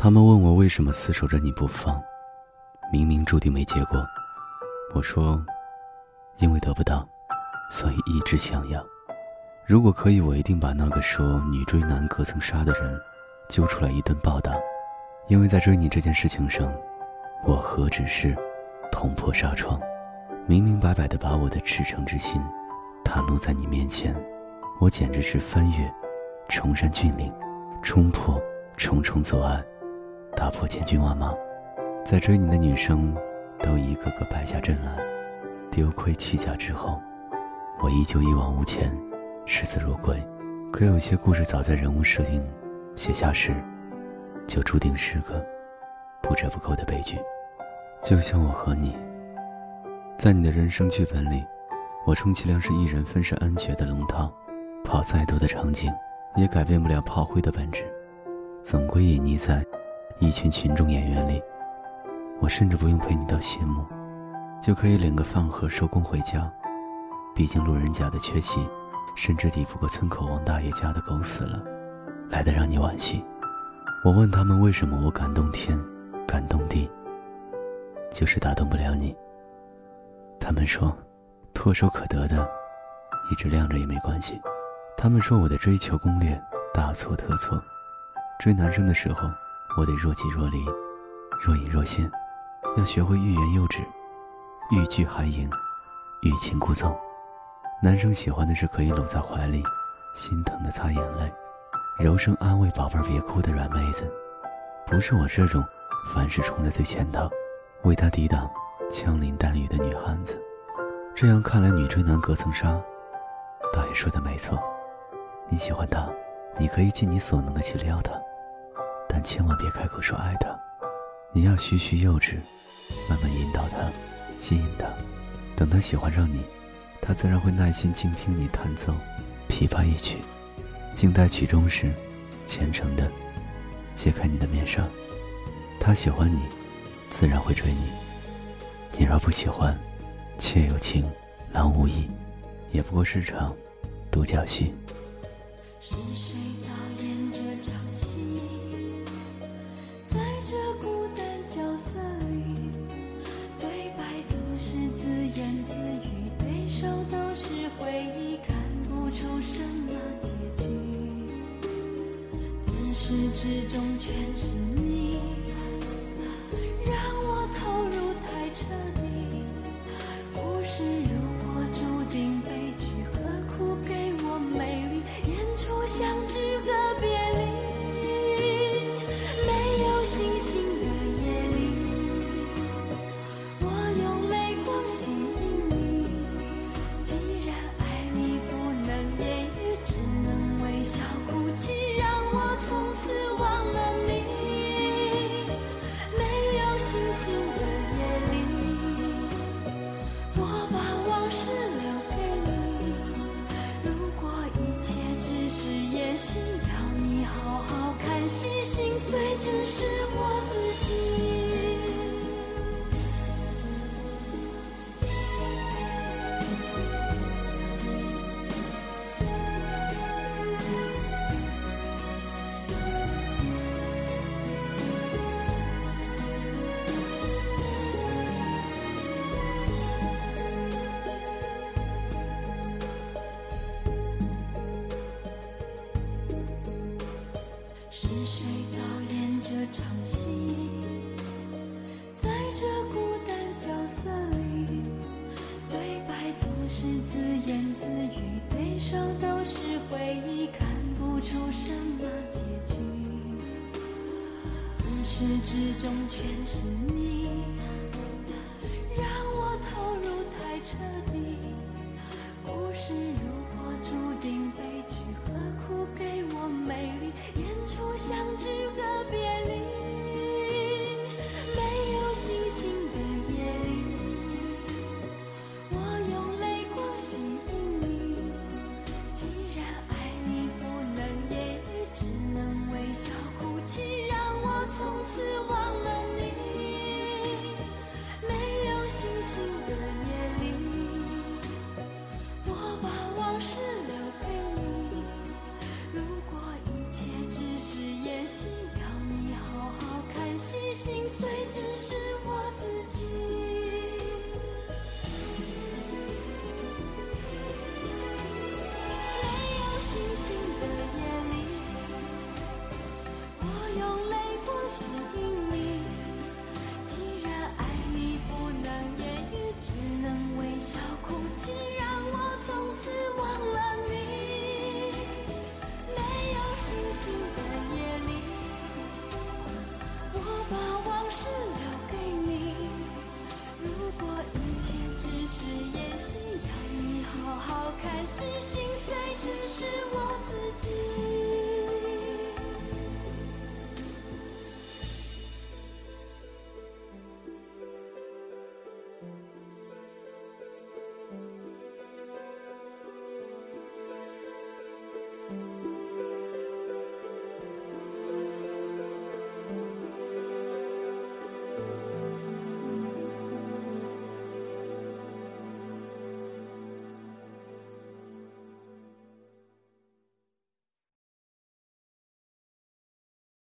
他们问我为什么死守着你不放，明明注定没结果。我说，因为得不到，所以一直想要。如果可以，我一定把那个说女追男隔层纱的人揪出来一顿暴打。因为在追你这件事情上，我何止是捅破纱窗，明明白白的把我的赤诚之心袒露在你面前，我简直是翻越崇山峻岭，冲破重重阻碍，打破千军万马，在追你的女生都一个个败下阵来，丢盔弃甲之后，我依旧一往无前，视死如归。可有些故事早在人物设定写下时。就注定是个不折不扣的悲剧，就像我和你，在你的人生剧本里，我充其量是一人分饰安全的龙套，跑再多的场景，也改变不了炮灰的本质，总归隐匿在一群群众演员里。我甚至不用陪你到谢幕，就可以领个饭盒收工回家。毕竟路人甲的缺席，甚至抵不过村口王大爷家的狗死了，来的让你惋惜。我问他们为什么我感动天，感动地，就是打动不了你。他们说，唾手可得的，一直晾着也没关系。他们说我的追求攻略大错特错，追男生的时候，我得若即若离，若隐若现，要学会欲言又止，欲拒还迎，欲擒故纵。男生喜欢的是可以搂在怀里，心疼的擦眼泪。柔声安慰宝贝儿别哭的软妹子，不是我这种凡事冲在最前头，为他抵挡枪林弹雨的女汉子。这样看来，女追男隔层纱，倒也说的没错。你喜欢他，你可以尽你所能的去撩他，但千万别开口说爱他。你要徐徐幼稚，慢慢引导他，吸引他。等他喜欢上你，他自然会耐心静听你弹奏琵琶一曲。静待曲终时，虔诚的揭开你的面纱。他喜欢你，自然会追你；你若不喜欢，妾有情，郎无意，也不过是场独角戏。是谁导始至终全是你，让我投入太彻底。故事是谁导演这场戏？在这孤单角色里，对白总是自言自语，对手都是回忆，看不出什么结局。自始至终全是